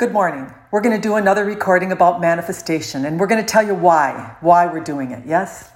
Good morning. We're going to do another recording about manifestation, and we're going to tell you why, why we're doing it. Yes?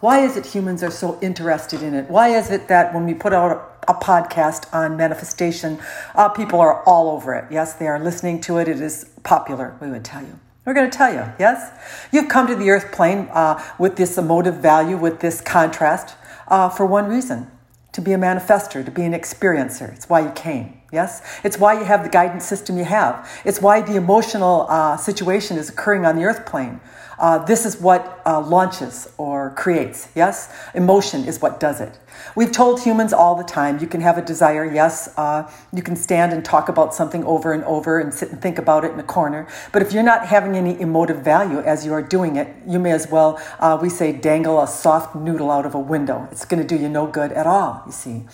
Why is it humans are so interested in it? Why is it that when we put out a, a podcast on manifestation, uh, people are all over it? Yes, they are listening to it. It is popular, we would tell you. We're going to tell you, yes? You've come to the earth plane uh, with this emotive value, with this contrast, uh, for one reason to be a manifester, to be an experiencer. It's why you came. Yes? It's why you have the guidance system you have. It's why the emotional uh, situation is occurring on the earth plane. Uh, this is what uh, launches or creates. Yes? Emotion is what does it. We've told humans all the time you can have a desire, yes. Uh, you can stand and talk about something over and over and sit and think about it in a corner. But if you're not having any emotive value as you are doing it, you may as well, uh, we say, dangle a soft noodle out of a window. It's going to do you no good at all, you see.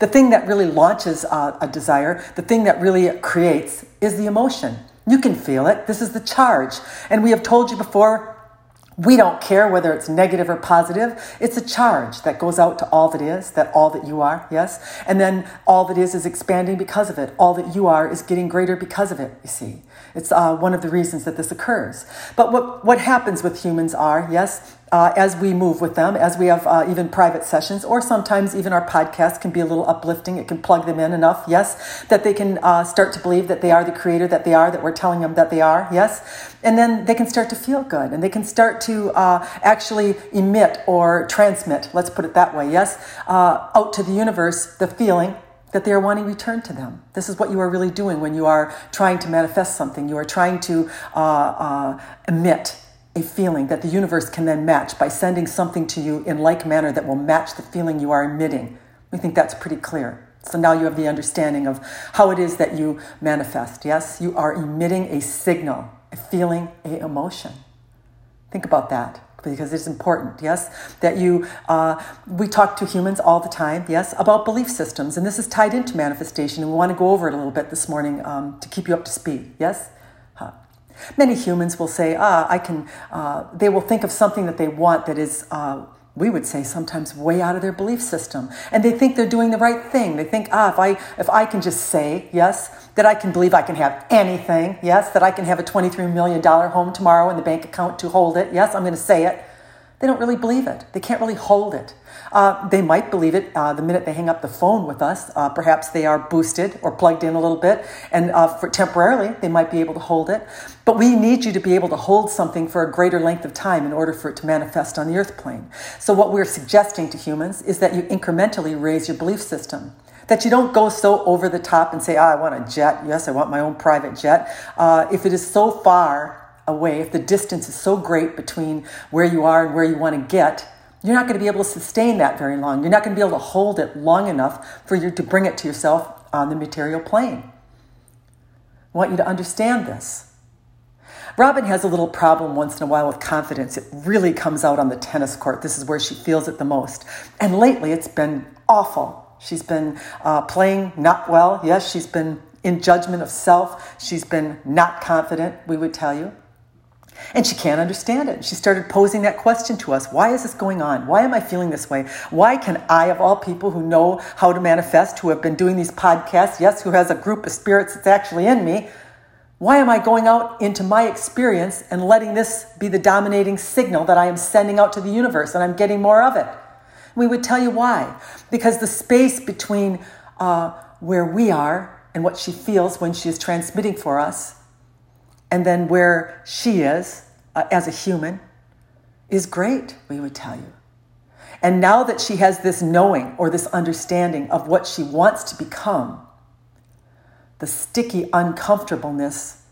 The thing that really launches uh, a desire, the thing that really creates, is the emotion. You can feel it. This is the charge. And we have told you before we don't care whether it's negative or positive. It's a charge that goes out to all that is, that all that you are, yes? And then all that is is expanding because of it. All that you are is getting greater because of it, you see. It's uh, one of the reasons that this occurs. But what, what happens with humans are, yes, uh, as we move with them, as we have uh, even private sessions, or sometimes even our podcast can be a little uplifting. It can plug them in enough, yes, that they can uh, start to believe that they are the creator that they are, that we're telling them that they are, yes. And then they can start to feel good and they can start to uh, actually emit or transmit, let's put it that way, yes, uh, out to the universe the feeling that they are wanting return to them. This is what you are really doing when you are trying to manifest something. You are trying to uh, uh, emit a feeling that the universe can then match by sending something to you in like manner that will match the feeling you are emitting. We think that's pretty clear. So now you have the understanding of how it is that you manifest. Yes, you are emitting a signal, a feeling, a emotion. Think about that because it's important, yes, that you, uh, we talk to humans all the time, yes, about belief systems, and this is tied into manifestation, and we want to go over it a little bit this morning um, to keep you up to speed, yes? Many humans will say, ah, I can, uh, they will think of something that they want that is, uh, we would say sometimes way out of their belief system. And they think they're doing the right thing. They think, ah, if I, if I can just say, yes, that I can believe I can have anything, yes, that I can have a $23 million home tomorrow in the bank account to hold it, yes, I'm going to say it. They don't really believe it. They can't really hold it. Uh, they might believe it uh, the minute they hang up the phone with us. Uh, perhaps they are boosted or plugged in a little bit, and uh, for temporarily they might be able to hold it. But we need you to be able to hold something for a greater length of time in order for it to manifest on the earth plane. So, what we're suggesting to humans is that you incrementally raise your belief system that you don't go so over the top and say, oh, I want a jet. Yes, I want my own private jet. Uh, if it is so far away, if the distance is so great between where you are and where you want to get, you're not going to be able to sustain that very long. You're not going to be able to hold it long enough for you to bring it to yourself on the material plane. I want you to understand this. Robin has a little problem once in a while with confidence. It really comes out on the tennis court. This is where she feels it the most. And lately, it's been awful. She's been uh, playing not well. Yes, she's been in judgment of self. She's been not confident, we would tell you. And she can't understand it. She started posing that question to us Why is this going on? Why am I feeling this way? Why can I, of all people who know how to manifest, who have been doing these podcasts, yes, who has a group of spirits that's actually in me, why am I going out into my experience and letting this be the dominating signal that I am sending out to the universe and I'm getting more of it? We would tell you why. Because the space between uh, where we are and what she feels when she is transmitting for us and then where she is uh, as a human is great, we would tell you. And now that she has this knowing or this understanding of what she wants to become, the sticky uncomfortableness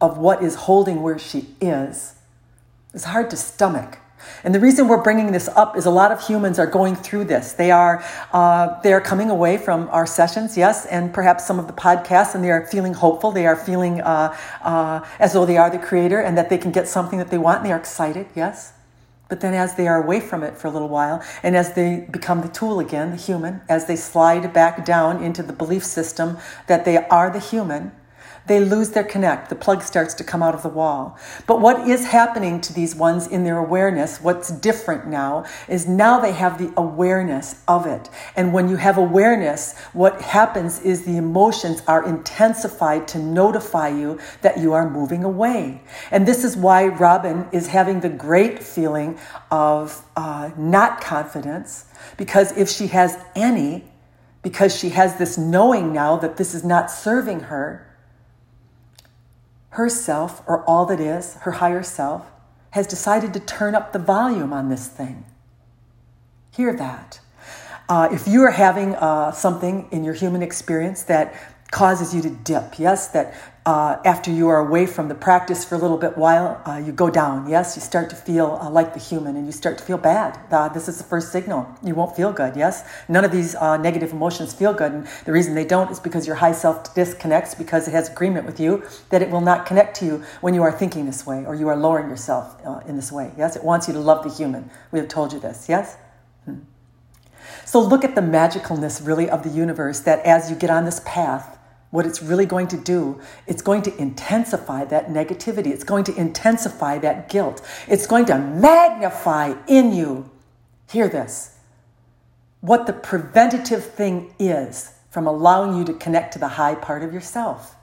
of what is holding where she is is hard to stomach. And the reason we're bringing this up is a lot of humans are going through this. They are uh, they are coming away from our sessions, yes, and perhaps some of the podcasts, and they are feeling hopeful. They are feeling uh, uh, as though they are the creator and that they can get something that they want. And they are excited, yes. But then, as they are away from it for a little while, and as they become the tool again, the human, as they slide back down into the belief system that they are the human, they lose their connect. The plug starts to come out of the wall. But what is happening to these ones in their awareness, what's different now, is now they have the awareness of it. And when you have awareness, what happens is the emotions are intensified to notify you that you are moving away. And this is why Robin is having the great feeling of uh, not confidence, because if she has any, because she has this knowing now that this is not serving her, herself, or all that is, her higher self, has decided to turn up the volume on this thing. Hear that. Uh, if you are having uh, something in your human experience that causes you to dip, yes, that uh, after you are away from the practice for a little bit while, uh, you go down. Yes, you start to feel uh, like the human and you start to feel bad. Uh, this is the first signal. You won't feel good. Yes, none of these uh, negative emotions feel good. And the reason they don't is because your high self disconnects because it has agreement with you that it will not connect to you when you are thinking this way or you are lowering yourself uh, in this way. Yes, it wants you to love the human. We have told you this. Yes? Hmm. So look at the magicalness really of the universe that as you get on this path, what it's really going to do, it's going to intensify that negativity. It's going to intensify that guilt. It's going to magnify in you, hear this, what the preventative thing is from allowing you to connect to the high part of yourself.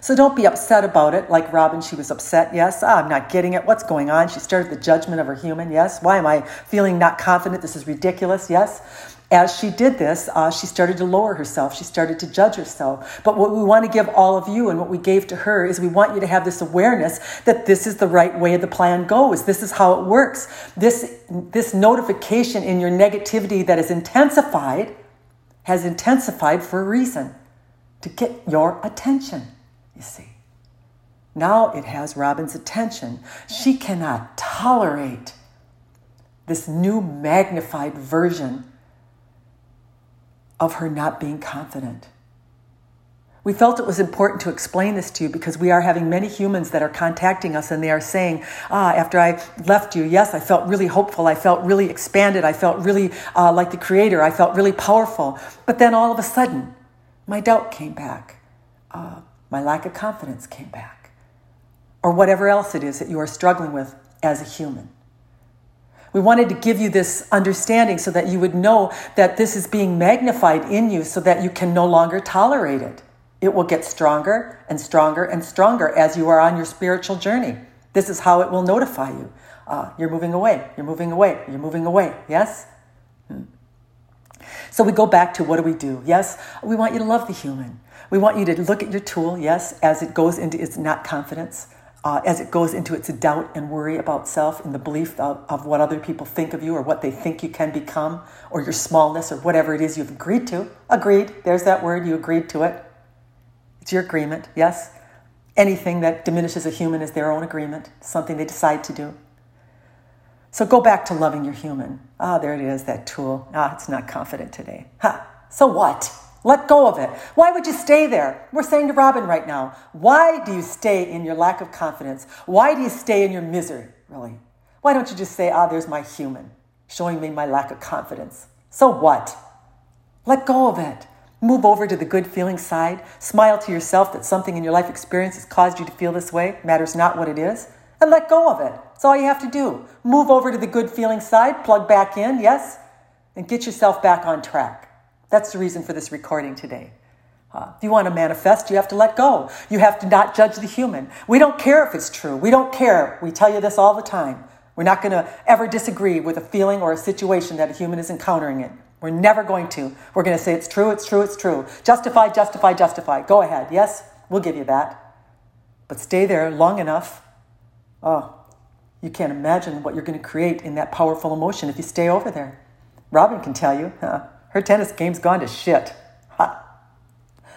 So don't be upset about it, like Robin, she was upset. Yes, I'm not getting it. What's going on? She started the judgment of her human. Yes, why am I feeling not confident? This is ridiculous. Yes as she did this, uh, she started to lower herself. She started to judge herself. But what we want to give all of you and what we gave to her is we want you to have this awareness that this is the right way the plan goes. This is how it works. This, this notification in your negativity that is intensified has intensified for a reason to get your attention, you see. Now it has Robin's attention. She cannot tolerate this new magnified version of her not being confident. We felt it was important to explain this to you because we are having many humans that are contacting us and they are saying, Ah, after I left you, yes, I felt really hopeful. I felt really expanded. I felt really uh, like the creator. I felt really powerful. But then all of a sudden, my doubt came back. Uh, my lack of confidence came back. Or whatever else it is that you are struggling with as a human. We wanted to give you this understanding so that you would know that this is being magnified in you so that you can no longer tolerate it. It will get stronger and stronger and stronger as you are on your spiritual journey. This is how it will notify you. Uh, you're moving away, you're moving away, you're moving away. Yes? Hmm. So we go back to what do we do? Yes, we want you to love the human. We want you to look at your tool, yes, as it goes into its not confidence uh, as it goes into its doubt and worry about self and the belief of, of what other people think of you or what they think you can become or your smallness or whatever it is you've agreed to. Agreed. There's that word. You agreed to it. It's your agreement. Yes. Anything that diminishes a human is their own agreement, something they decide to do. So go back to loving your human. Ah, there it is, that tool. Ah, it's not confident today. Ha. So what? Let go of it. Why would you stay there? We're saying to Robin right now, why do you stay in your lack of confidence? Why do you stay in your misery, really? Why don't you just say, ah, there's my human, showing me my lack of confidence? So what? Let go of it. Move over to the good feeling side. Smile to yourself that something in your life experience has caused you to feel this way. Matters not what it is. And let go of it. That's all you have to do. Move over to the good feeling side, plug back in, yes? And get yourself back on track. That's the reason for this recording today. Uh, if you want to manifest, you have to let go. You have to not judge the human. We don't care if it's true. We don't care. We tell you this all the time. We're not going to ever disagree with a feeling or a situation that a human is encountering it. We're never going to. We're going to say it's true, it's true, it's true. Justify, justify, justify. Go ahead. Yes, we'll give you that. But stay there long enough. Oh, you can't imagine what you're going to create in that powerful emotion if you stay over there. Robin can tell you. Huh? Her tennis game's gone to shit. Ha.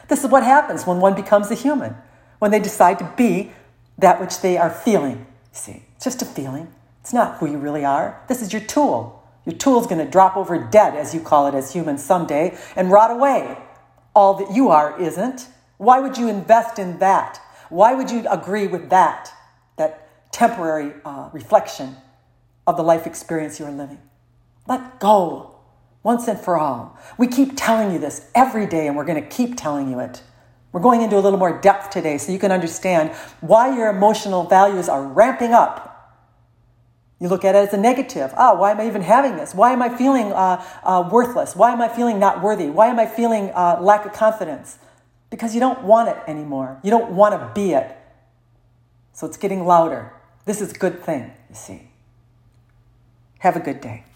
This is what happens when one becomes a human, when they decide to be that which they are feeling. See, it's just a feeling. It's not who you really are. This is your tool. Your tool's going to drop over dead, as you call it as humans, someday and rot away. All that you are isn't. Why would you invest in that? Why would you agree with that? That temporary uh, reflection of the life experience you are living. Let go once and for all. We keep telling you this every day, and we're going to keep telling you it. We're going into a little more depth today so you can understand why your emotional values are ramping up. You look at it as a negative. Ah, why am I even having this? Why am I feeling uh, uh, worthless? Why am I feeling not worthy? Why am I feeling uh, lack of confidence? Because you don't want it anymore. You don't want to be it. So it's getting louder. This is a good thing, you see. Have a good day.